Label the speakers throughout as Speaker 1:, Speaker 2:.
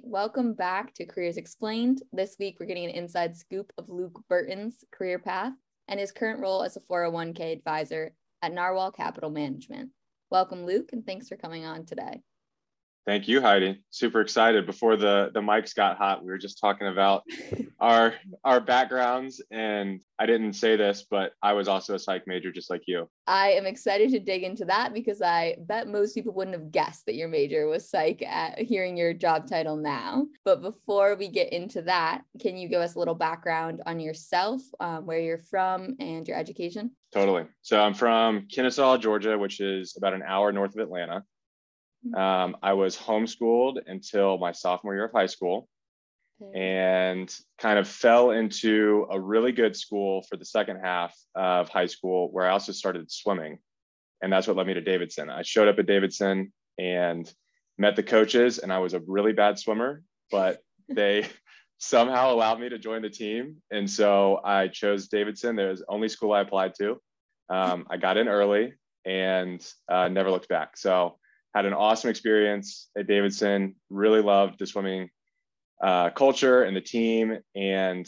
Speaker 1: Welcome back to Careers Explained. This week, we're getting an inside scoop of Luke Burton's career path and his current role as a 401k advisor at Narwhal Capital Management. Welcome, Luke, and thanks for coming on today.
Speaker 2: Thank you, Heidi. Super excited. Before the the mics got hot, we were just talking about our our backgrounds, and I didn't say this, but I was also a psych major, just like you.
Speaker 1: I am excited to dig into that because I bet most people wouldn't have guessed that your major was psych at hearing your job title now. But before we get into that, can you give us a little background on yourself, um, where you're from, and your education?
Speaker 2: Totally. So I'm from Kennesaw, Georgia, which is about an hour north of Atlanta. Mm-hmm. Um, I was homeschooled until my sophomore year of high school and kind of fell into a really good school for the second half of high school where I also started swimming. And that's what led me to Davidson. I showed up at Davidson and met the coaches, and I was a really bad swimmer, but they somehow allowed me to join the team. And so I chose Davidson. There's only school I applied to. Um, I got in early and uh, never looked back. So had an awesome experience at Davidson. Really loved the swimming uh, culture and the team, and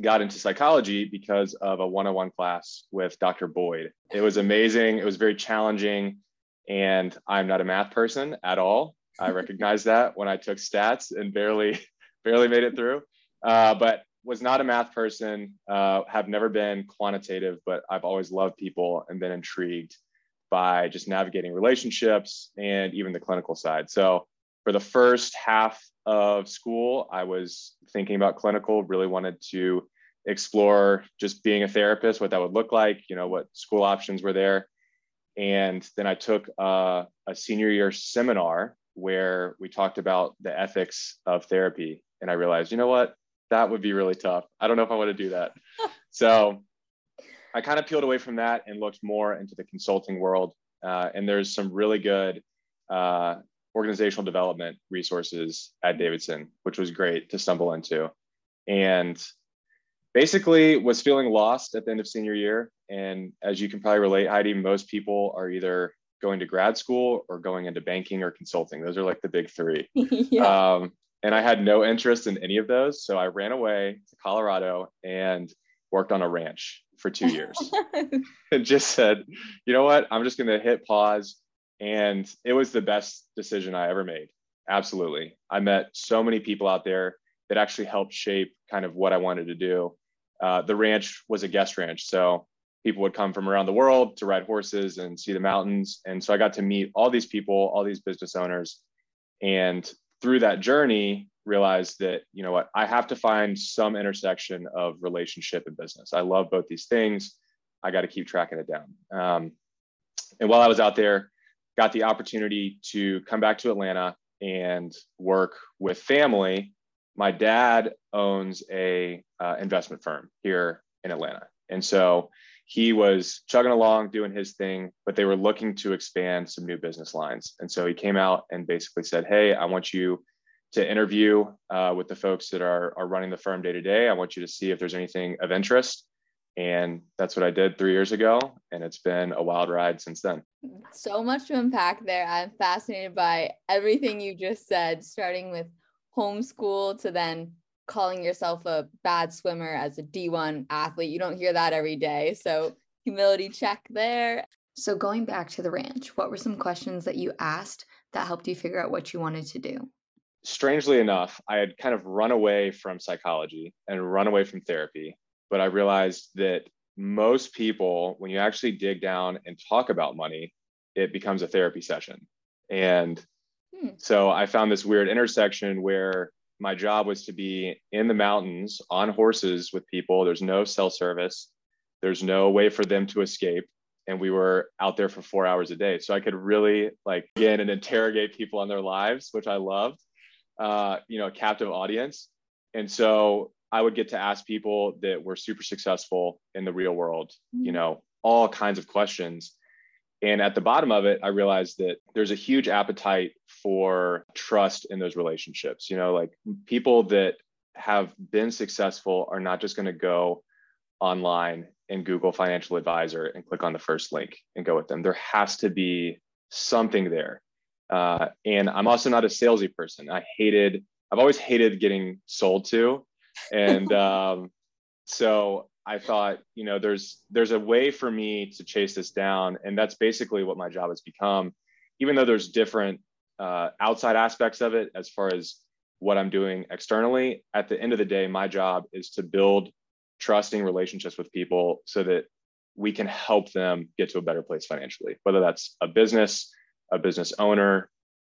Speaker 2: got into psychology because of a one-on-one class with Dr. Boyd. It was amazing. It was very challenging, and I'm not a math person at all. I recognized that when I took stats and barely barely made it through. Uh, but was not a math person. Uh, have never been quantitative, but I've always loved people and been intrigued by just navigating relationships and even the clinical side. So for the first half of school, I was thinking about clinical, really wanted to explore just being a therapist, what that would look like, you know, what school options were there. And then I took a, a senior year seminar where we talked about the ethics of therapy. And I realized, you know what, that would be really tough. I don't know if I want to do that. so I kind of peeled away from that and looked more into the consulting world. Uh, and there's some really good uh, organizational development resources at Davidson, which was great to stumble into. And basically was feeling lost at the end of senior year. And as you can probably relate, Heidi, most people are either going to grad school or going into banking or consulting. Those are like the big three. yeah. um, and I had no interest in any of those. So I ran away to Colorado and worked on a ranch for two years and just said, you know what, I'm just going to hit pause. And it was the best decision I ever made. Absolutely. I met so many people out there that actually helped shape kind of what I wanted to do. Uh, the ranch was a guest ranch. So people would come from around the world to ride horses and see the mountains. And so I got to meet all these people, all these business owners. And through that journey, realized that you know what i have to find some intersection of relationship and business. I love both these things. I got to keep tracking it down. Um, and while i was out there got the opportunity to come back to atlanta and work with family my dad owns a uh, investment firm here in atlanta. And so he was chugging along doing his thing but they were looking to expand some new business lines. And so he came out and basically said hey i want you to interview uh, with the folks that are, are running the firm day to day. I want you to see if there's anything of interest. And that's what I did three years ago. And it's been a wild ride since then.
Speaker 1: So much to unpack there. I'm fascinated by everything you just said, starting with homeschool to then calling yourself a bad swimmer as a D1 athlete. You don't hear that every day. So, humility check there. So, going back to the ranch, what were some questions that you asked that helped you figure out what you wanted to do?
Speaker 2: Strangely enough, I had kind of run away from psychology and run away from therapy. But I realized that most people, when you actually dig down and talk about money, it becomes a therapy session. And hmm. so I found this weird intersection where my job was to be in the mountains on horses with people. There's no cell service, there's no way for them to escape. And we were out there for four hours a day. So I could really like get and interrogate people on their lives, which I loved uh, you know, a captive audience. And so I would get to ask people that were super successful in the real world, you mm-hmm. know, all kinds of questions. And at the bottom of it, I realized that there's a huge appetite for trust in those relationships. You know, like people that have been successful are not just going to go online and Google financial advisor and click on the first link and go with them. There has to be something there Uh, and I'm also not a salesy person. I hated, I've always hated getting sold to. And um, so I thought, you know, there's there's a way for me to chase this down. And that's basically what my job has become. Even though there's different uh, outside aspects of it as far as what I'm doing externally, at the end of the day, my job is to build trusting relationships with people so that we can help them get to a better place financially, whether that's a business, a business owner,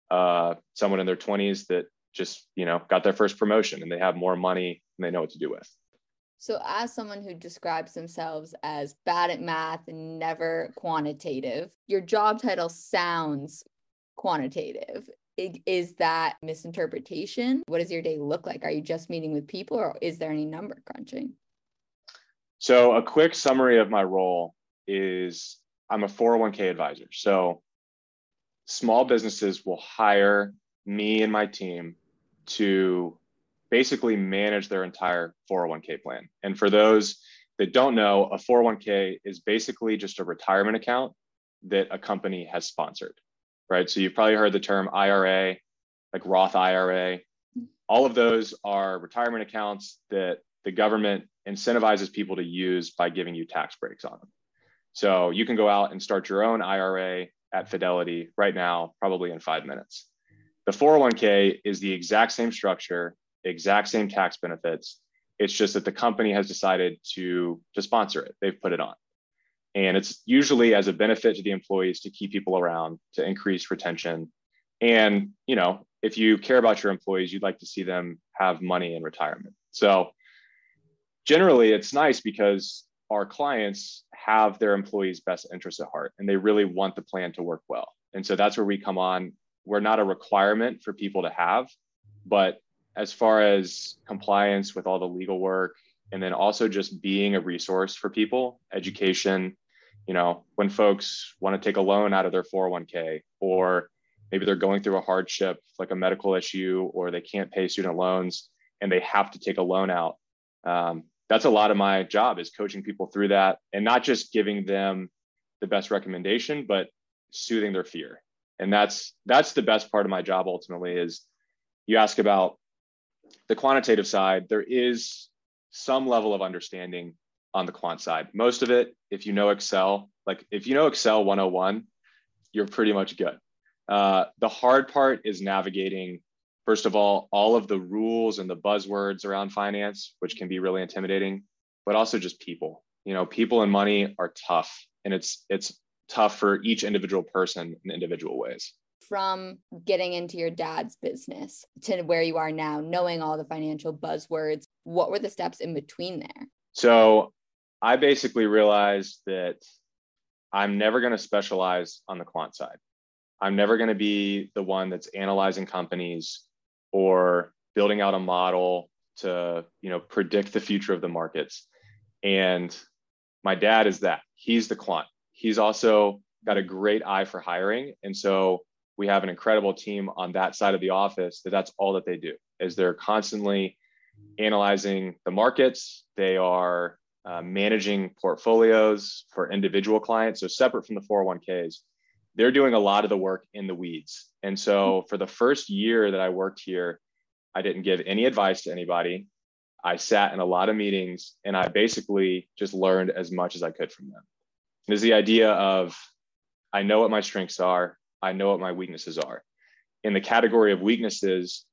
Speaker 2: uh, someone in their 20s that just you know got their first promotion and they have more money and they know what to do with.
Speaker 1: So, as someone who describes themselves as bad at math and never quantitative, your job title sounds quantitative. Is that misinterpretation? What does your day look like? Are you just meeting with people or is there any number crunching?
Speaker 2: So, a quick summary of my role is I'm a 401k advisor. So, small businesses will hire me and my team to basically manage their entire 401k plan. And for those that don't know, a 401k is basically just a retirement account that a company has sponsored, right? So you've probably heard the term IRA, like Roth IRA. All of those are retirement accounts that the government incentivizes people to use by giving you tax breaks on them. So you can go out and start your own IRA at Fidelity right now, probably in five minutes. The 401k is the exact same structure, exact same tax benefits. It's just that the company has decided to, to sponsor it. They've put it on. And it's usually as a benefit to the employees to keep people around, to increase retention. And, you know, if you care about your employees, you'd like to see them have money in retirement. So generally it's nice because our clients have their employees' best interests at heart and they really want the plan to work well. And so that's where we come on. We're not a requirement for people to have, but as far as compliance with all the legal work and then also just being a resource for people, education, you know, when folks want to take a loan out of their 401k or maybe they're going through a hardship like a medical issue or they can't pay student loans and they have to take a loan out. Um, that's a lot of my job is coaching people through that and not just giving them the best recommendation but soothing their fear. And that's that's the best part of my job ultimately is you ask about the quantitative side. There is some level of understanding on the quant side. Most of it if you know excel like if you know excel 101 you're pretty much good. Uh, the hard part is navigating first of all, all of the rules and the buzzwords around finance, which can be really intimidating, but also just people. You know, people and money are tough, and it's it's tough for each individual person in individual ways.
Speaker 1: From getting into your dad's business to where you are now, knowing all the financial buzzwords, what were the steps in between there?
Speaker 2: So I basically realized that I'm never going to specialize on the quant side. I'm never going to be the one that's analyzing companies or building out a model to you know predict the future of the markets. And my dad is that. He's the quant. He's also got a great eye for hiring. And so we have an incredible team on that side of the office that that's all that they do is they're constantly analyzing the markets. They are uh, managing portfolios for individual clients. So separate from the 401ks they're doing a lot of the work in the weeds. And so hmm. for the first year that I worked here, I didn't give any advice to anybody. I sat in a lot of meetings and I basically just learned as much as I could from them. There's the idea of I know what my strengths are, I know what my weaknesses are. In the category of weaknesses,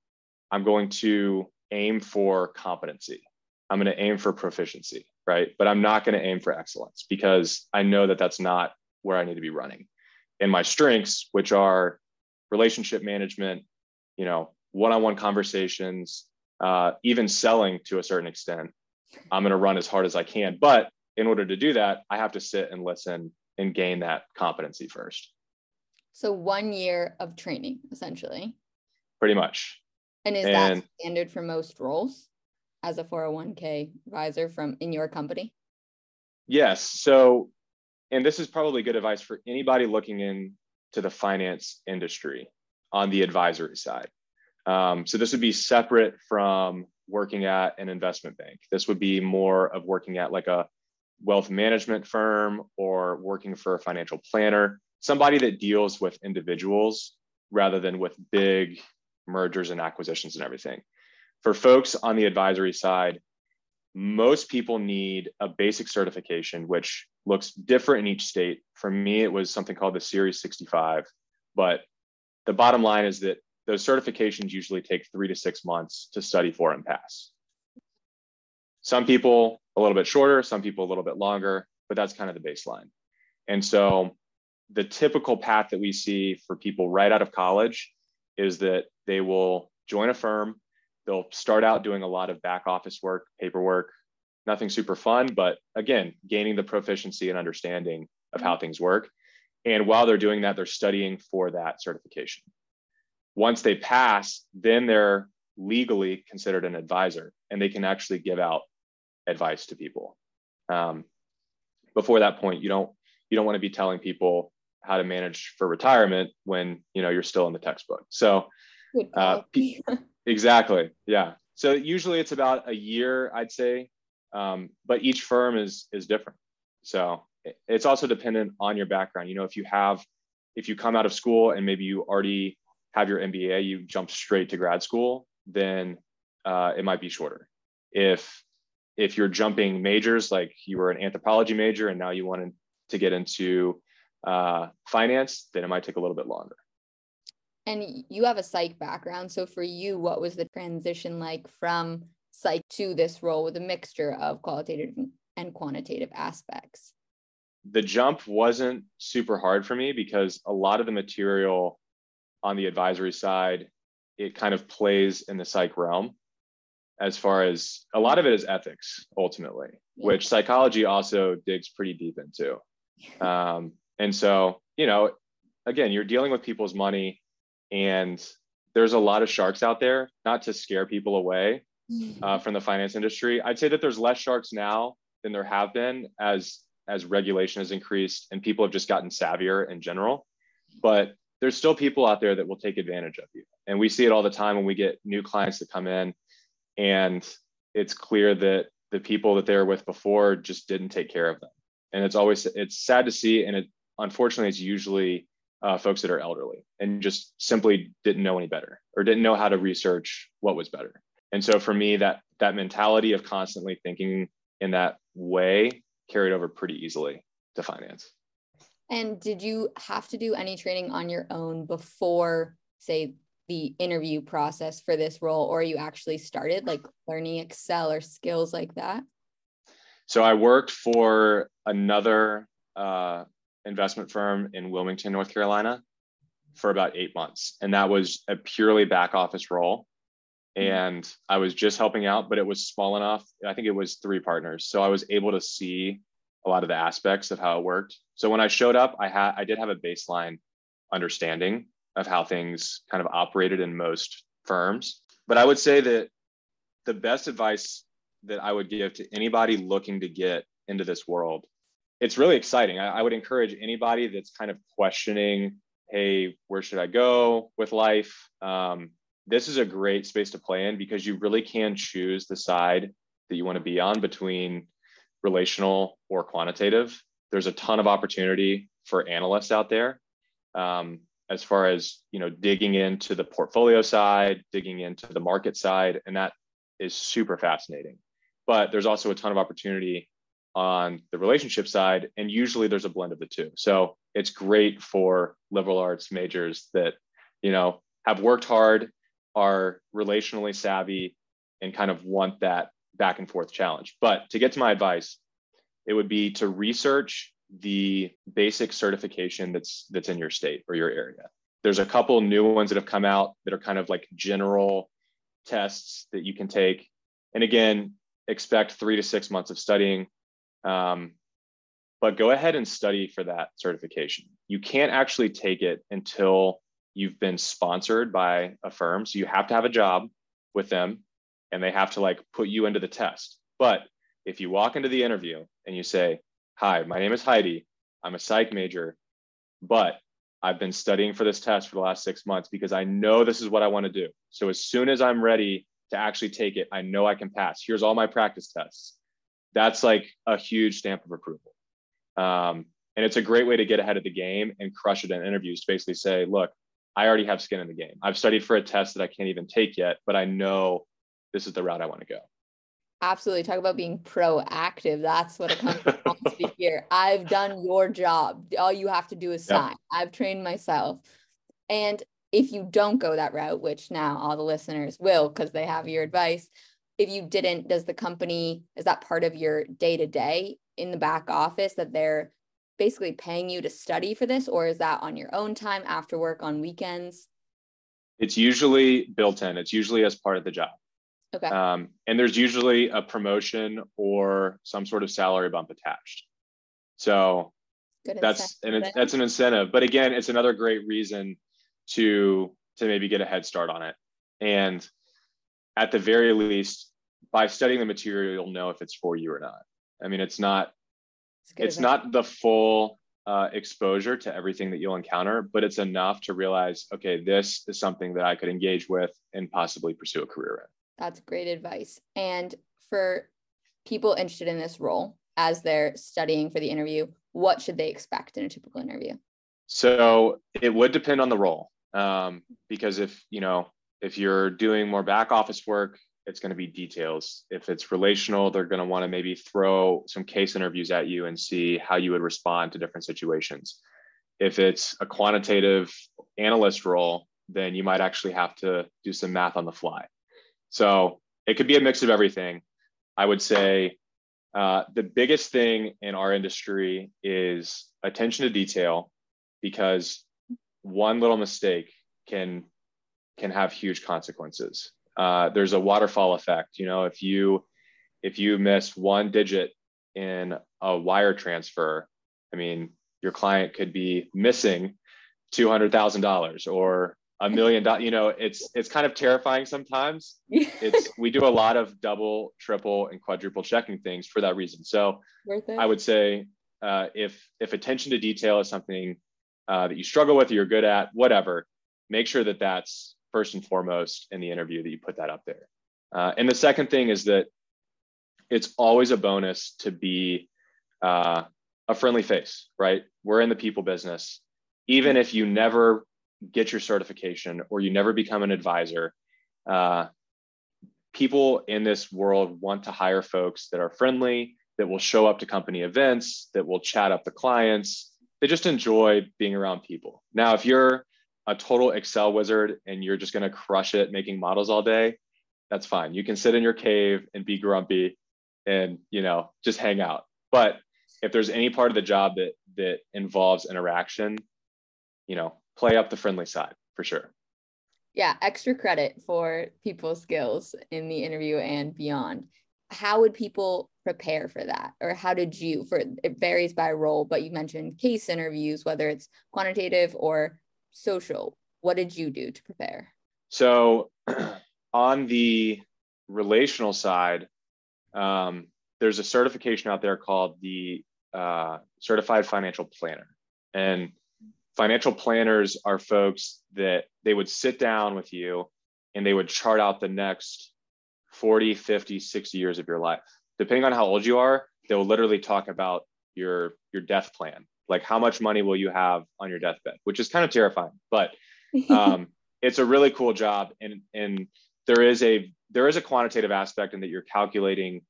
Speaker 2: I'm going to aim for competency. I'm going to aim for proficiency, right? But I'm not going to aim for excellence because I know that that's not where I need to be running and my strengths, which are relationship management, you know, one-on-one conversations, uh, even selling to a certain extent. I'm going to run as hard as I can, but in order to do that, I have to sit and listen and gain that competency first.
Speaker 1: So one year of training, essentially.
Speaker 2: Pretty much.
Speaker 1: And is and, that standard for most roles as a 401k advisor from in your company?
Speaker 2: Yes. So and this is probably good advice for anybody looking into the finance industry on the advisory side. Um, so this would be separate from working at an investment bank. This would be more of working at like a wealth management firm or working for a financial planner, somebody that deals with individuals rather than with big mergers and acquisitions and everything. For folks on the advisory side, most people need a basic certification, which looks different in each state. For me, it was something called the Series 65. But the bottom line is that those certifications usually take three to six months to study for and pass. Some people a little bit shorter, some people a little bit longer, but that's kind of the baseline. And so the typical path that we see for people right out of college is that they will join a firm, they'll start out doing a lot of back office work, paperwork, nothing super fun, but again, gaining the proficiency and understanding of how things work. And while they're doing that, they're studying for that certification. Once they pass, then they're legally considered an advisor and they can actually give out advice to people. Um, before that point, you don't you don't want to be telling people how to manage for retirement when you know you're still in the textbook. So uh, exactly, yeah. So usually it's about a year, I'd say, um, but each firm is is different. So it's also dependent on your background. You know, if you have if you come out of school and maybe you already have your MBA, you jump straight to grad school, then uh, it might be shorter. If if you're jumping majors, like you were an anthropology major and now you wanted to get into uh, finance, then it might take a little bit longer.
Speaker 1: And you have a psych background. So for you, what was the transition like from psych to this role with a mixture of qualitative and quantitative aspects?
Speaker 2: The jump wasn't super hard for me because a lot of the material on the advisory side, it kind of plays in the psych realm as far as a lot of it is ethics ultimately, yeah. which psychology also digs pretty deep into. Um, and so, you know, again, you're dealing with people's money and there's a lot of sharks out there, not to scare people away uh, from the finance industry. I'd say that there's less sharks now than there have been as as regulation has increased and people have just gotten savvier in general. But there's still people out there that will take advantage of you. And we see it all the time when we get new clients that come in and it's clear that the people that they were with before just didn't take care of them. And it's always it's sad to see and it unfortunately, it's usually uh, folks that are elderly and just simply didn't know any better or didn't know how to research what was better. And so for me, that that mentality of constantly thinking in that way carried over pretty easily to finance.
Speaker 1: And did you have to do any training on your own before, say, the interview process for this role, or you actually started like learning Excel or skills like that?
Speaker 2: So I worked for another uh, investment firm in Wilmington, North Carolina for about eight months. And that was a purely back office role. Mm-hmm. And I was just helping out, but it was small enough. I think it was three partners. So I was able to see a lot of the aspects of how it worked. So when I showed up, I had I did have a baseline understanding of how things kind of operated in most firms. But I would say that the best advice that I would give to anybody looking to get into this world it's really exciting. I, I would encourage anybody that's kind of questioning, hey, where should I go with life? Um, this is a great space to play in because you really can choose the side that you want to be on between relational or quantitative. There's a ton of opportunity for analysts out there. Um, as far as you know digging into the portfolio side digging into the market side and that is super fascinating but there's also a ton of opportunity on the relationship side and usually there's a blend of the two. So it's great for liberal arts majors that you know have worked hard are relationally savvy and kind of want that back and forth challenge. But to get to my advice it would be to research the basic certification that's that's in your state or your area. There's a couple new ones that have come out that are kind of like general tests that you can take. And again expect three to six months of studying um, but go ahead and study for that certification. You can't actually take it until you've been sponsored by a firm. So you have to have a job with them and they have to like put you into the test. But if you walk into the interview and you say, Hi, my name is Heidi. I'm a psych major, but I've been studying for this test for the last six months because I know this is what I want to do. So as soon as I'm ready to actually take it, I know I can pass. Here's all my practice tests that's like a huge stamp of approval. Um, and it's a great way to get ahead of the game and crush it in interviews to basically say, look, I already have skin in the game. I've studied for a test that I can't even take yet, but I know this is the route I want to go.
Speaker 1: Absolutely. Talk about being proactive. That's what a company wants to hear. I've done your job. All you have to do is sign. Yep. I've trained myself. And if you don't go that route, which now all the listeners will because they have your advice, if you didn't, does the company, is that part of your day to day in the back office that they're basically paying you to study for this, or is that on your own time after work on weekends?
Speaker 2: It's usually built in, it's usually as part of the job.
Speaker 1: Okay.
Speaker 2: Um, and there's usually a promotion or some sort of salary bump attached. So Good that's and it's, that's an incentive. But again, it's another great reason to to maybe get a head start on it. And at the very least, by studying the material, you'll know if it's for you or not. I mean, it's not it's, it's not the full uh, exposure to everything that you'll encounter, but it's enough to realize, okay, this is something that I could engage with and possibly pursue a career in.
Speaker 1: That's great advice. And for people interested in this role as they're studying for the interview, what should they expect in a typical interview?
Speaker 2: So it would depend on the role. Um, because if, you know, if you're doing more back office work, it's going to be details. If it's relational, they're going to want to maybe throw some case interviews at you and see how you would respond to different situations. If it's a quantitative analyst role, then you might actually have to do some math on the fly. So it could be a mix of everything. I would say uh, the biggest thing in our industry is attention to detail because one little mistake can can have huge consequences uh, there's a waterfall effect. You know, if you if you miss one digit in a wire transfer, I mean, your client could be missing two hundred thousand dollars or a million dollars. You know, it's it's kind of terrifying sometimes. it's we do a lot of double, triple, and quadruple checking things for that reason. So I would say uh, if if attention to detail is something uh, that you struggle with, or you're good at, whatever, make sure that that's first and foremost in the interview that you put that up there. Uh, and the second thing is that it's always a bonus to be uh, a friendly face, right? We're in the people business. Even if you never get your certification or you never become an advisor, uh, people in this world want to hire folks that are friendly, that will show up to company events, that will chat up the clients. They just enjoy being around people. Now, if you're a total Excel wizard and you're just going to crush it making models all day, that's fine. You can sit in your cave and be grumpy and, you know, just hang out. But if there's any part of the job that that involves interaction, you know, play up the friendly side for sure.
Speaker 1: Yeah, extra credit for people skills in the interview and beyond. How would people prepare for that? Or how did you for it varies by role, but you mentioned case interviews, whether it's quantitative or social, what did you do to prepare?
Speaker 2: So, on the relational side, um, there's a certification out there called the uh, Certified Financial Planner. And financial planners are folks that they would sit down with you and they would chart out the next 40, 50, 60 years of your life. Depending on how old you are, they will literally talk about your your death plan like how much money will you have on your deathbed? Which is kind of terrifying but um, it's a really cool job. And and there is a there is a quantitative aspect in that you're calculating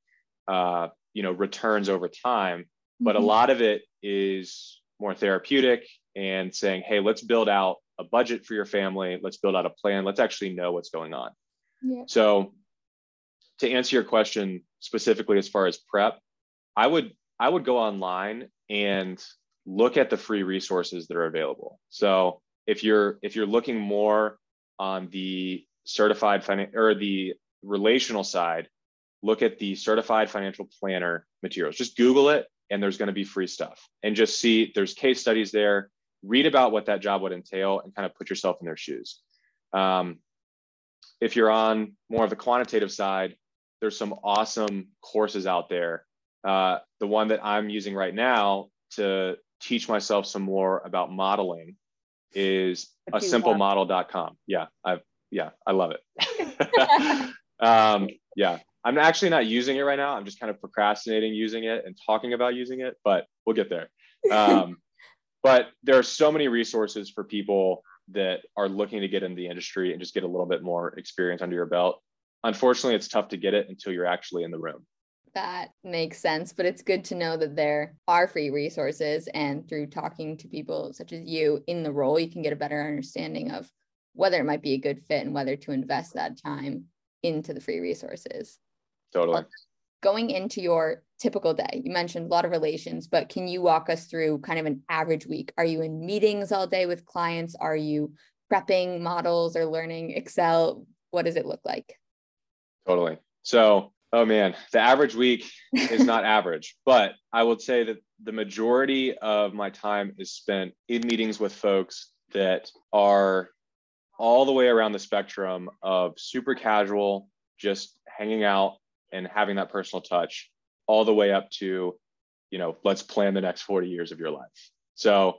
Speaker 2: uh, you know returns over time but mm-hmm. a lot of it is more therapeutic and saying hey let's build out a budget for your family. Let's build out a plan. Let's actually know what's going on. Yeah. so to answer your question specifically as far as prep i would i would go online and look at the free resources that are available. So if you're if you're looking more on the certified finan- or the relational side, look at the certified financial planner materials. Just Google it and there's going to be free stuff. And just see there's case studies there. Read about what that job would entail and kind of put yourself in their shoes. Um, if you're on more of the quantitative side, there's some awesome courses out there. Uh, the one that I'm using right now to teach myself some more about modeling is a simple model.com. Yeah, I've yeah, I love it. um, yeah, I'm actually not using it right now. I'm just kind of procrastinating using it and talking about using it, but we'll get there. Um, but there are so many resources for people that are looking to get into the industry and just get a little bit more experience under your belt. Unfortunately, it's tough to get it until you're actually in the room.
Speaker 1: That makes sense, but it's good to know that there are free resources. And through talking to people such as you in the role, you can get a better understanding of whether it might be a good fit and whether to invest that time into the free resources.
Speaker 2: Totally.
Speaker 1: Going into your typical day, you mentioned a lot of relations, but can you walk us through kind of an average week? Are you in meetings all day with clients? Are you prepping models or learning Excel? What does it look like?
Speaker 2: Totally. So, oh man, the average week is not average, but I would say that the majority of my time is spent in meetings with folks that are all the way around the spectrum of super casual, just hanging out and having that personal touch, all the way up to, you know, let's plan the next 40 years of your life. So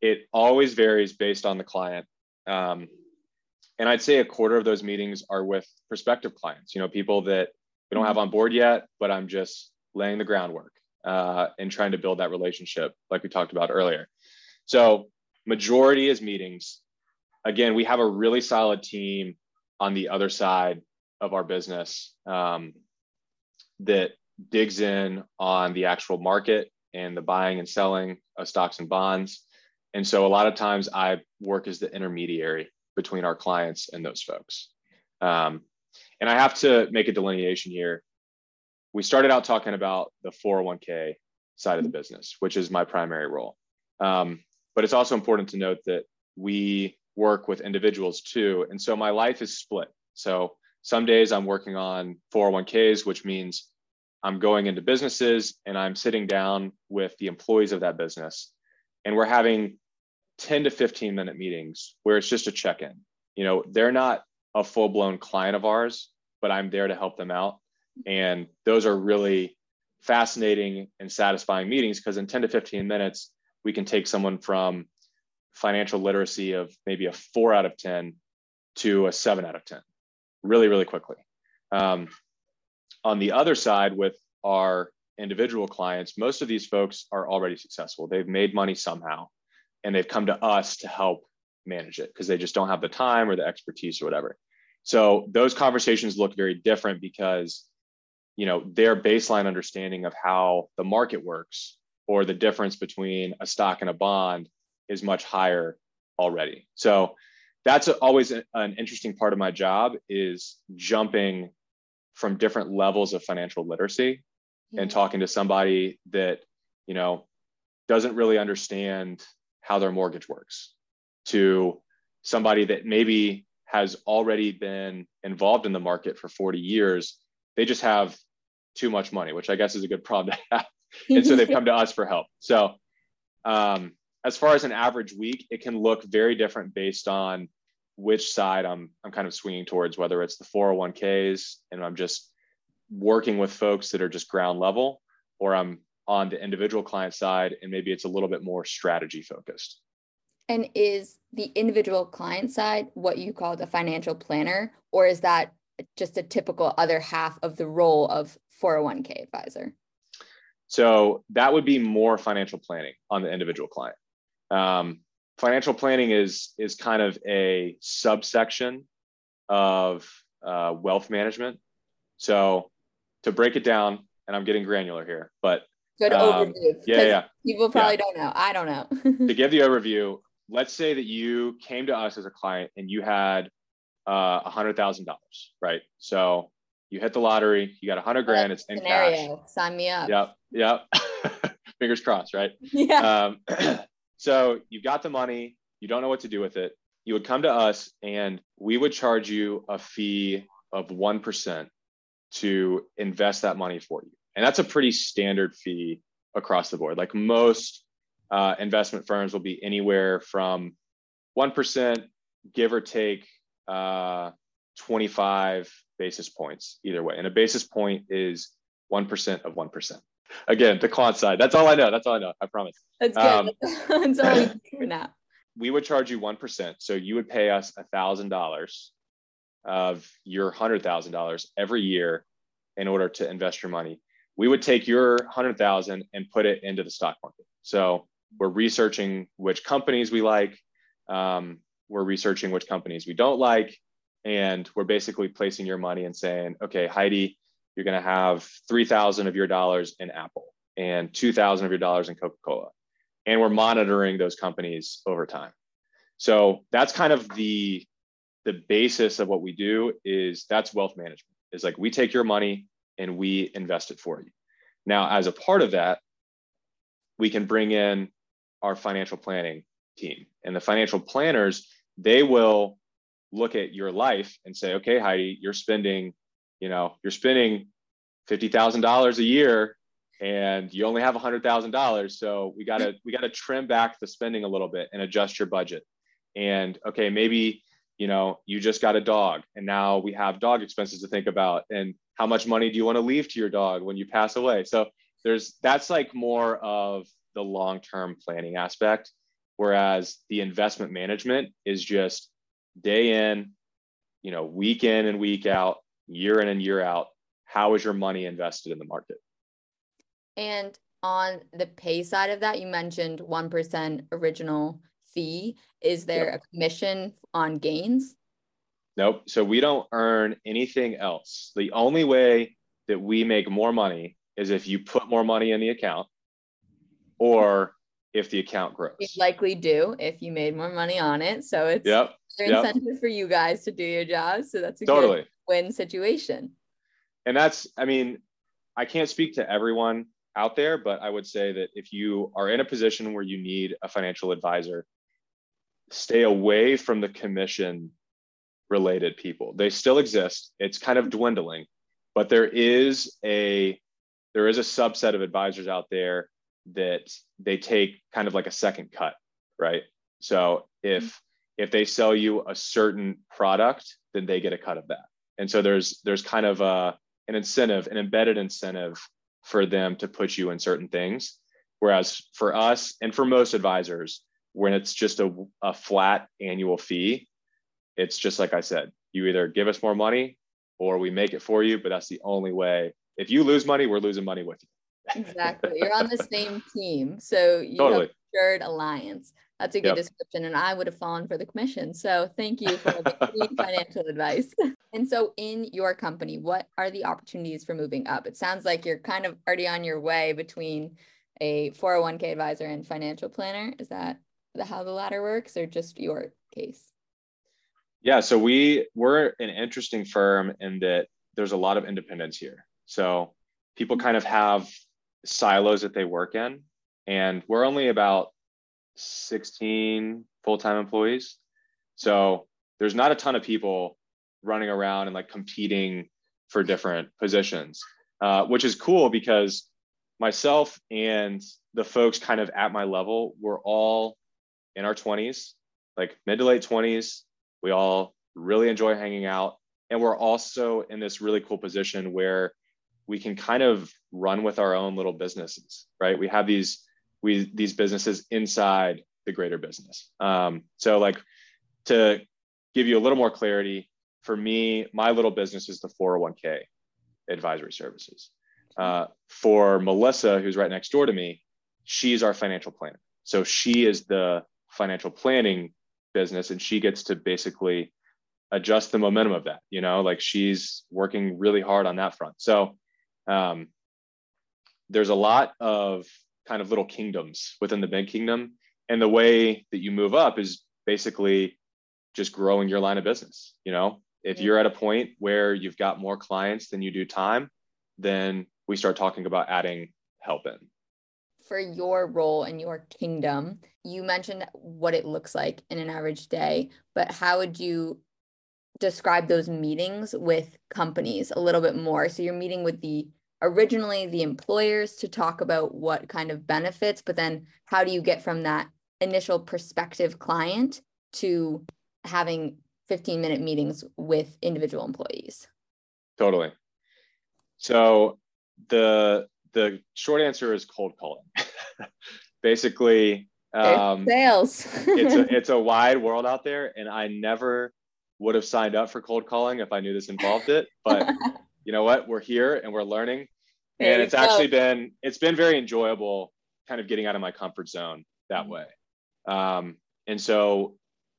Speaker 2: it always varies based on the client. Um, and I'd say a quarter of those meetings are with prospective clients, you know, people that we don't have on board yet, but I'm just laying the groundwork uh, and trying to build that relationship like we talked about earlier. So majority is meetings again, we have a really solid team on the other side of our business um, that digs in on the actual market and the buying and selling of stocks and bonds. And so a lot of times I work as the intermediary between our clients and those folks. Um, and I have to make a delineation here. We started out talking about the 401k side of the business, which is my primary role. Um, but it's also important to note that we work with individuals too. And so my life is split. So some days I'm working on 401ks, which means I'm going into businesses and I'm sitting down with the employees of that business. And we're having 10 to 15 minute meetings where it's just a check in. You know, they're not a full blown client of ours, but I'm there to help them out. And those are really fascinating and satisfying meetings because in 10 to 15 minutes, we can take someone from financial literacy of maybe a four out of 10 to a seven out of 10 really, really quickly. Um, on the other side, with our individual clients, most of these folks are already successful. They've made money somehow, and they've come to us to help manage it because they just don't have the time or the expertise or whatever. So those conversations look very different because you know their baseline understanding of how the market works or the difference between a stock and a bond is much higher already. So that's always an interesting part of my job is jumping from different levels of financial literacy and talking to somebody that you know doesn't really understand how their mortgage works to somebody that maybe has already been involved in the market for 40 years they just have too much money which i guess is a good problem to have and so they've come to us for help so um, as far as an average week, it can look very different based on which side I'm I'm kind of swinging towards, whether it's the 401ks and I'm just working with folks that are just ground level, or I'm on the individual client side and maybe it's a little bit more strategy focused.
Speaker 1: And is the individual client side what you call the financial planner, or is that just a typical other half of the role of 401k advisor?
Speaker 2: So that would be more financial planning on the individual client. Um, financial planning is is kind of a subsection of uh, wealth management. So to break it down, and I'm getting granular here, but
Speaker 1: good um, overview.
Speaker 2: Yeah, yeah.
Speaker 1: People probably yeah. don't know. I don't
Speaker 2: know. to give the overview, let's say that you came to us as a client and you had uh, a hundred thousand dollars, right? So you hit the lottery, you got a hundred grand, it's in scenario.
Speaker 1: cash. Sign me up.
Speaker 2: Yep, yep. Fingers crossed, right?
Speaker 1: Yeah.
Speaker 2: Um, So you've got the money, you don't know what to do with it. You would come to us and we would charge you a fee of 1% to invest that money for you. And that's a pretty standard fee across the board. Like most uh, investment firms will be anywhere from 1%, give or take uh, 25 basis points either way. And a basis point is 1% of 1% again, the quant side. That's all I know. That's all I know. I promise.
Speaker 1: That's good. Um, That's all we for now.
Speaker 2: We would charge you 1%. So you would pay us $1,000 of your $100,000 every year in order to invest your money. We would take your 100,000 and put it into the stock market. So we're researching which companies we like. Um, we're researching which companies we don't like and we're basically placing your money and saying okay heidi you're going to have 3000 of your dollars in apple and 2000 of your dollars in coca-cola. And we're monitoring those companies over time. So that's kind of the the basis of what we do is that's wealth management. Is like we take your money and we invest it for you. Now as a part of that we can bring in our financial planning team. And the financial planners they will look at your life and say okay heidi you're spending you know you're spending $50000 a year and you only have $100000 so we got to we got to trim back the spending a little bit and adjust your budget. And okay maybe you know you just got a dog and now we have dog expenses to think about. And how much money do you want to leave to your dog when you pass away? So there's that's like more of the long-term planning aspect whereas the investment management is just day in you know week in and week out year in and year out how is your money invested in the market?
Speaker 1: And on the pay side of that you mentioned 1% original fee. Is there yep. a commission on gains?
Speaker 2: Nope. So we don't earn anything else. The only way that we make more money is if you put more money in the account or if the account grows.
Speaker 1: You likely do if you made more money on it. So it's
Speaker 2: yep.
Speaker 1: an
Speaker 2: yep.
Speaker 1: incentive for you guys to do your job. So that's a totally. good win situation.
Speaker 2: And that's, I mean, I can't speak to everyone out there, but I would say that if you are in a position where you need a financial advisor, stay away from the commission related people. They still exist. It's kind of dwindling, but there is a there is a subset of advisors out there that they take kind of like a second cut, right? So if mm-hmm. if they sell you a certain product, then they get a cut of that. And so there's there's kind of a an incentive, an embedded incentive for them to put you in certain things. Whereas for us and for most advisors, when it's just a, a flat annual fee, it's just like I said, you either give us more money or we make it for you, but that's the only way. If you lose money, we're losing money with you
Speaker 1: exactly. You're on the same team. So you totally. have shared alliance. That's a good yep. description. And I would have fallen for the commission. So thank you for the financial advice. And so in your company, what are the opportunities for moving up? It sounds like you're kind of already on your way between a 401k advisor and financial planner. Is that the, how the ladder works or just your case?
Speaker 2: Yeah, so we we're an interesting firm in that there's a lot of independence here. So people mm-hmm. kind of have silos that they work in. And we're only about 16 full time employees. So there's not a ton of people running around and like competing for different positions, uh, which is cool because myself and the folks kind of at my level, we're all in our 20s, like mid to late 20s. We all really enjoy hanging out. And we're also in this really cool position where we can kind of run with our own little businesses, right? We have these we these businesses inside the greater business. Um, so like to give you a little more clarity, for me, my little business is the 401k advisory services. Uh, for Melissa, who's right next door to me, she's our financial planner. So she is the financial planning business and she gets to basically adjust the momentum of that, you know, like she's working really hard on that front. So um, there's a lot of kind of little kingdoms within the big kingdom. And the way that you move up is basically just growing your line of business. You know, if you're at a point where you've got more clients than you do time, then we start talking about adding help in.
Speaker 1: For your role in your kingdom, you mentioned what it looks like in an average day, but how would you describe those meetings with companies a little bit more. So you're meeting with the originally the employers to talk about what kind of benefits, but then how do you get from that initial prospective client to having 15 minute meetings with individual employees?
Speaker 2: Totally. So the the short answer is cold calling. Basically,
Speaker 1: um, sales.
Speaker 2: it's a it's a wide world out there, and I never would have signed up for cold calling if I knew this involved it. But you know what? We're here and we're learning. There and it's actually been it's been very enjoyable kind of getting out of my comfort zone that mm-hmm. way. Um, and so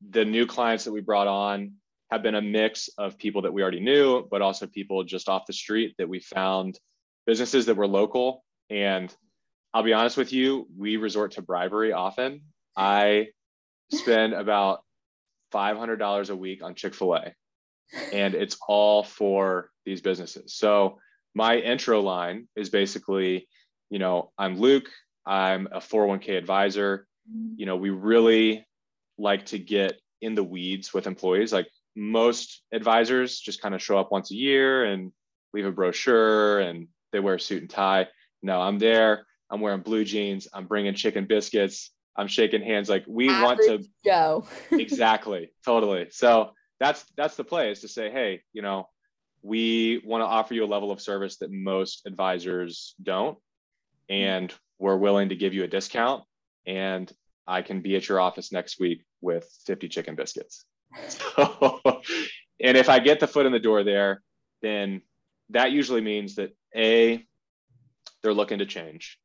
Speaker 2: the new clients that we brought on have been a mix of people that we already knew, but also people just off the street that we found businesses that were local. And I'll be honest with you, we resort to bribery often. I spend about $500 a week on Chick fil A, and it's all for these businesses. So my intro line is basically, you know, I'm Luke, I'm a 401k advisor. You know, we really like to get in the weeds with employees. Like most advisors just kind of show up once a year and leave a brochure and they wear a suit and tie. No, I'm there. I'm wearing blue jeans. I'm bringing chicken biscuits. I'm shaking hands. Like we Average want to
Speaker 1: go.
Speaker 2: exactly. Totally. So that's that's the play is to say, hey, you know, we want to offer you a level of service that most advisors don't, and we're willing to give you a discount. And I can be at your office next week with 50 chicken biscuits. So, and if I get the foot in the door there, then that usually means that A, they're looking to change.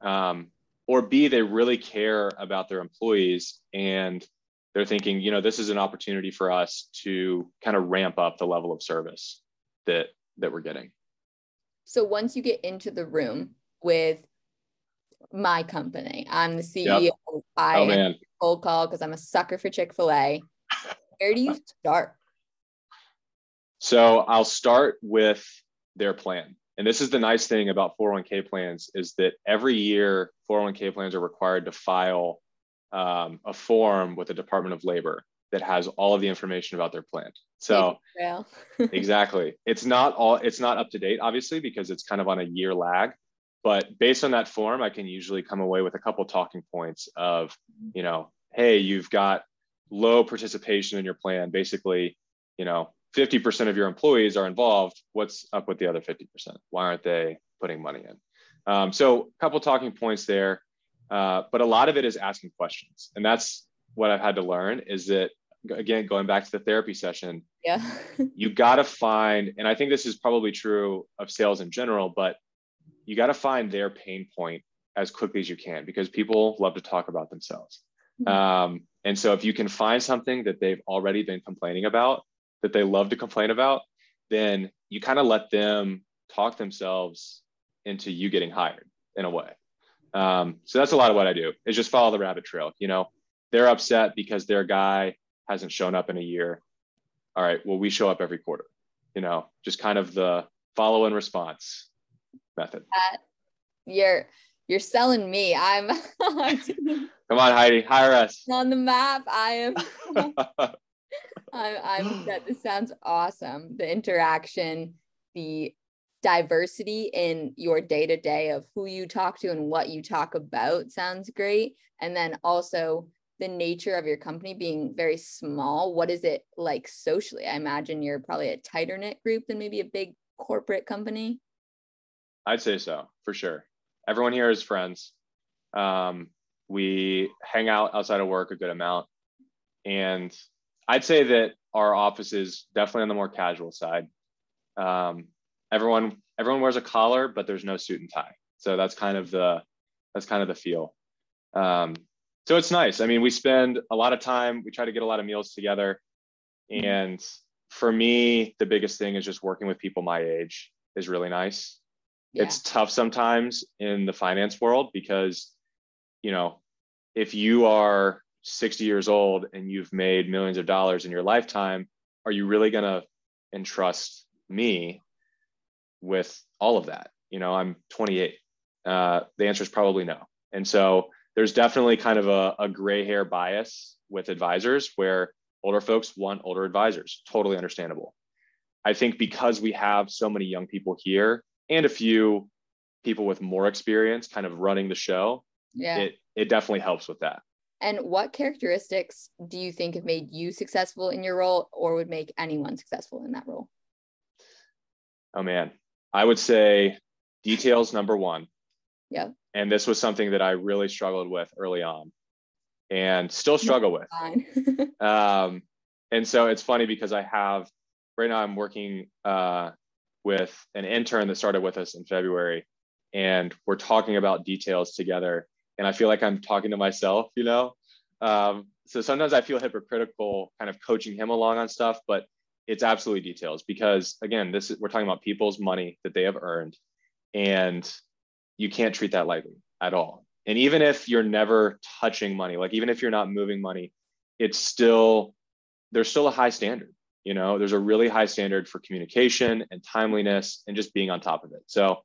Speaker 2: Um, or B, they really care about their employees and they're thinking, you know, this is an opportunity for us to kind of ramp up the level of service that that we're getting.
Speaker 1: So once you get into the room with my company, I'm the CEO. Yep. I oh, man. cold call because I'm a sucker for Chick Fil A. Where do you start?
Speaker 2: So I'll start with their plan. And this is the nice thing about 401k plans is that every year 401k plans are required to file um, a form with the Department of Labor that has all of the information about their plan. So exactly, it's not all it's not up to date, obviously, because it's kind of on a year lag. But based on that form, I can usually come away with a couple talking points of, you know, hey, you've got low participation in your plan. Basically, you know, 50% of your employees are involved. What's up with the other 50%? Why aren't they putting money in? Um, so, a couple talking points there, uh, but a lot of it is asking questions, and that's what I've had to learn. Is that again going back to the therapy session?
Speaker 1: Yeah,
Speaker 2: you got to find, and I think this is probably true of sales in general, but you got to find their pain point as quickly as you can because people love to talk about themselves. Mm-hmm. Um, and so, if you can find something that they've already been complaining about that they love to complain about, then you kind of let them talk themselves into you getting hired in a way. Um, so that's a lot of what I do is just follow the rabbit trail. You know, they're upset because their guy hasn't shown up in a year. All right, well, we show up every quarter. You know, just kind of the follow and response method. Uh,
Speaker 1: you're you're selling me. I'm
Speaker 2: come on, Heidi, hire us
Speaker 1: on the map. I am. I'm, I'm that this sounds awesome. The interaction, the diversity in your day to day of who you talk to and what you talk about sounds great. And then also the nature of your company being very small. What is it like socially? I imagine you're probably a tighter knit group than maybe a big corporate company.
Speaker 2: I'd say so for sure. Everyone here is friends. Um, we hang out outside of work a good amount. And I'd say that our office is definitely on the more casual side. Um, everyone everyone wears a collar, but there's no suit and tie. So that's kind of the that's kind of the feel. Um, so it's nice. I mean, we spend a lot of time. We try to get a lot of meals together, and for me, the biggest thing is just working with people my age is really nice. Yeah. It's tough sometimes in the finance world because, you know, if you are 60 years old and you've made millions of dollars in your lifetime, are you really going to entrust me with all of that? You know, I'm 28. Uh, the answer is probably no. And so there's definitely kind of a, a gray hair bias with advisors where older folks want older advisors. Totally understandable. I think because we have so many young people here and a few people with more experience kind of running the show, yeah. it, it definitely helps with that.
Speaker 1: And what characteristics do you think have made you successful in your role or would make anyone successful in that role?
Speaker 2: Oh man, I would say details number one.
Speaker 1: Yeah.
Speaker 2: And this was something that I really struggled with early on and still struggle with. um, and so it's funny because I have right now I'm working uh, with an intern that started with us in February and we're talking about details together and I feel like I'm talking to myself, you know. Um, so sometimes I feel hypocritical kind of coaching him along on stuff, but it's absolutely details because again, this is we're talking about people's money that they have earned and you can't treat that lightly at all. And even if you're never touching money, like even if you're not moving money, it's still there's still a high standard. You know, there's a really high standard for communication and timeliness and just being on top of it. So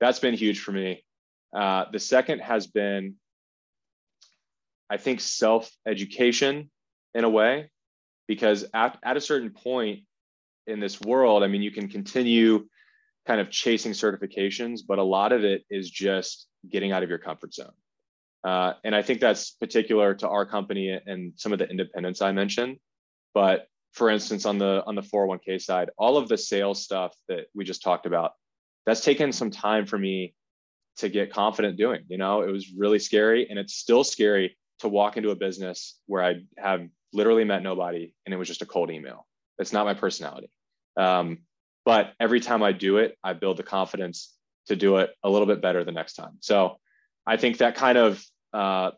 Speaker 2: that's been huge for me. Uh, the second has been, I think, self education in a way, because at, at a certain point in this world, I mean, you can continue kind of chasing certifications, but a lot of it is just getting out of your comfort zone. Uh, and I think that's particular to our company and some of the independents I mentioned. But for instance, on the on the 401k side, all of the sales stuff that we just talked about, that's taken some time for me to get confident doing. You know, it was really scary, and it's still scary to walk into a business where I have literally met nobody and it was just a cold email. It's not my personality. Um, but every time I do it, I build the confidence to do it a little bit better the next time. So I think that kind of uh,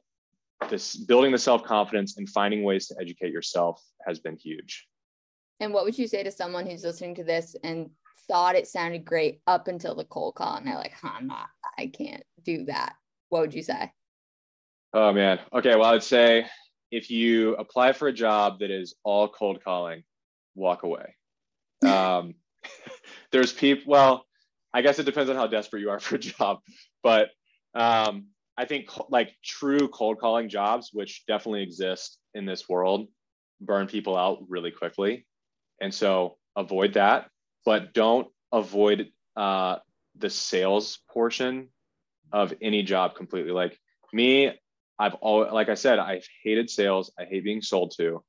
Speaker 2: this building the self confidence and finding ways to educate yourself has been huge.
Speaker 1: And what would you say to someone who's listening to this and thought it sounded great up until the cold call and they're like, huh, I'm not, I can't do that? What would you say?
Speaker 2: Oh man. Okay. Well, I'd say if you apply for a job that is all cold calling, walk away. Um, there's people, well, I guess it depends on how desperate you are for a job, but um, I think like true cold calling jobs, which definitely exist in this world, burn people out really quickly. And so avoid that, but don't avoid uh, the sales portion of any job completely. Like me, I've always, like I said, I've hated sales. I hate being sold to.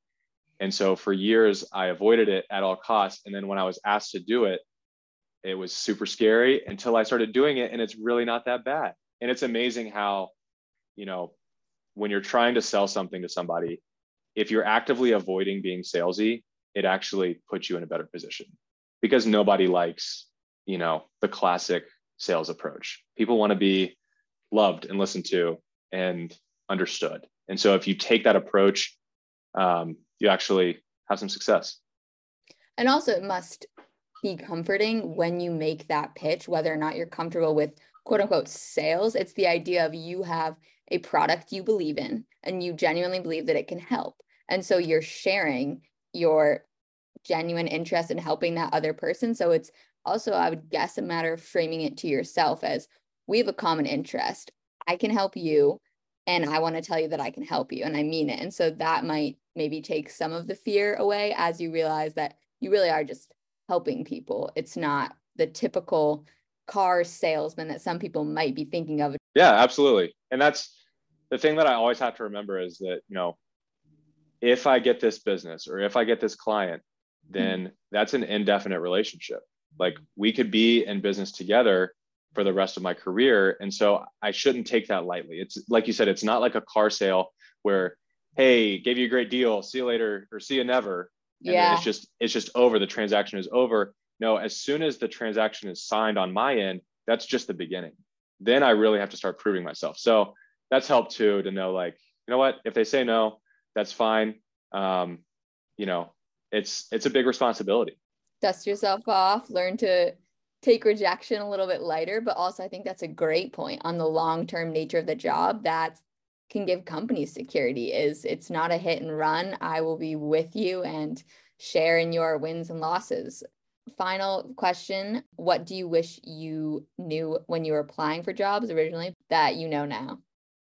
Speaker 2: And so for years, I avoided it at all costs. And then when I was asked to do it, it was super scary until I started doing it. And it's really not that bad and it's amazing how you know when you're trying to sell something to somebody if you're actively avoiding being salesy it actually puts you in a better position because nobody likes you know the classic sales approach people want to be loved and listened to and understood and so if you take that approach um, you actually have some success
Speaker 1: and also it must be comforting when you make that pitch whether or not you're comfortable with quote unquote sales. It's the idea of you have a product you believe in and you genuinely believe that it can help. And so you're sharing your genuine interest in helping that other person. So it's also, I would guess, a matter of framing it to yourself as we have a common interest. I can help you. And I want to tell you that I can help you. And I mean it. And so that might maybe take some of the fear away as you realize that you really are just helping people. It's not the typical car salesman that some people might be thinking of.
Speaker 2: Yeah, absolutely. And that's the thing that I always have to remember is that, you know, if I get this business or if I get this client, then mm-hmm. that's an indefinite relationship. Like we could be in business together for the rest of my career. And so I shouldn't take that lightly. It's like you said, it's not like a car sale where, hey, gave you a great deal, see you later or see you never. And yeah. it's just it's just over. The transaction is over. No, as soon as the transaction is signed on my end, that's just the beginning. Then I really have to start proving myself. So that's helped too to know like, you know what, if they say no, that's fine. Um, you know, it's it's a big responsibility.
Speaker 1: Dust yourself off, learn to take rejection a little bit lighter, but also I think that's a great point on the long-term nature of the job that can give companies security is it's not a hit and run. I will be with you and share in your wins and losses final question What do you wish you knew when you were applying for jobs originally that you know now?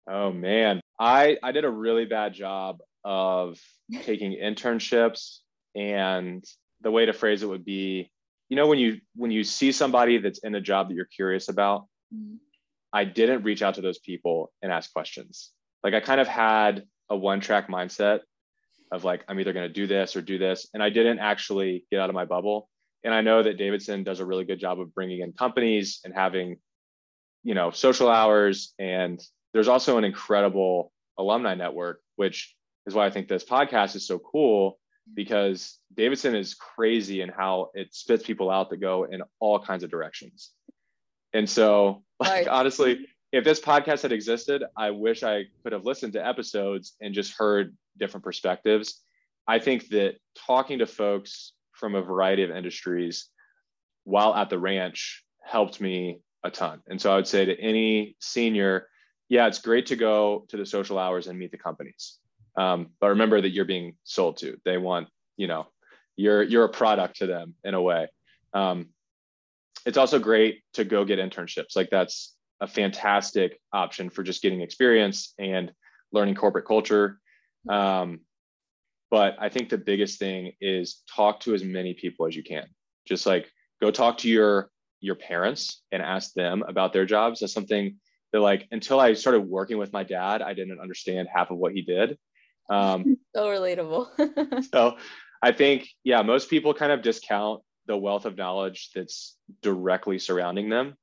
Speaker 2: Oh, man. I, I did a really bad job of taking internships and the way to phrase it would be you know when you when you see somebody that's in a job that you're curious about mm-hmm. i didn't reach out to those people and ask questions like i kind of had a one track mindset of like i'm either going to do this or do this and i didn't actually get out of my bubble and I know that Davidson does a really good job of bringing in companies and having, you know, social hours. And there's also an incredible alumni network, which is why I think this podcast is so cool because Davidson is crazy in how it spits people out that go in all kinds of directions. And so, like, honestly, if this podcast had existed, I wish I could have listened to episodes and just heard different perspectives. I think that talking to folks from a variety of industries while at the ranch helped me a ton. And so I would say to any senior, yeah, it's great to go to the social hours and meet the companies. Um, but remember that you're being sold to. They want, you know, you're you're a product to them in a way. Um, it's also great to go get internships. Like that's a fantastic option for just getting experience and learning corporate culture. Um, but I think the biggest thing is talk to as many people as you can. Just like go talk to your your parents and ask them about their jobs. That's something that like until I started working with my dad, I didn't understand half of what he did.
Speaker 1: Um, so relatable.
Speaker 2: so I think, yeah, most people kind of discount the wealth of knowledge that's directly surrounding them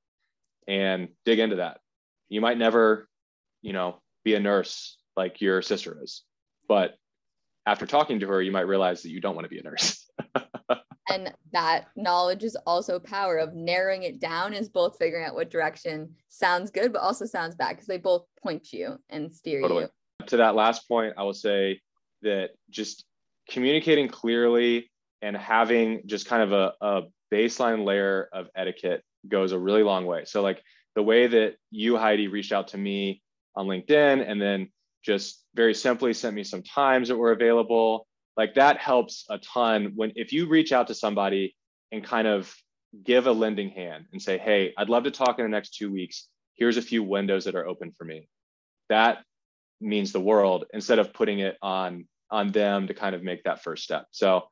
Speaker 2: and dig into that. You might never, you know, be a nurse like your sister is, but after talking to her, you might realize that you don't want to be a nurse.
Speaker 1: and that knowledge is also power of narrowing it down is both figuring out what direction sounds good, but also sounds bad because they both point you and steer totally. you
Speaker 2: to that last point, I will say that just communicating clearly and having just kind of a, a baseline layer of etiquette goes a really long way. So, like the way that you, Heidi, reached out to me on LinkedIn and then just very simply sent me some times that were available, like that helps a ton when if you reach out to somebody and kind of give a lending hand and say, Hey, I'd love to talk in the next two weeks. Here's a few windows that are open for me. That means the world instead of putting it on on them to kind of make that first step. So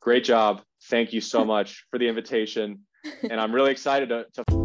Speaker 2: great job. Thank you so much for the invitation. And I'm really excited to, to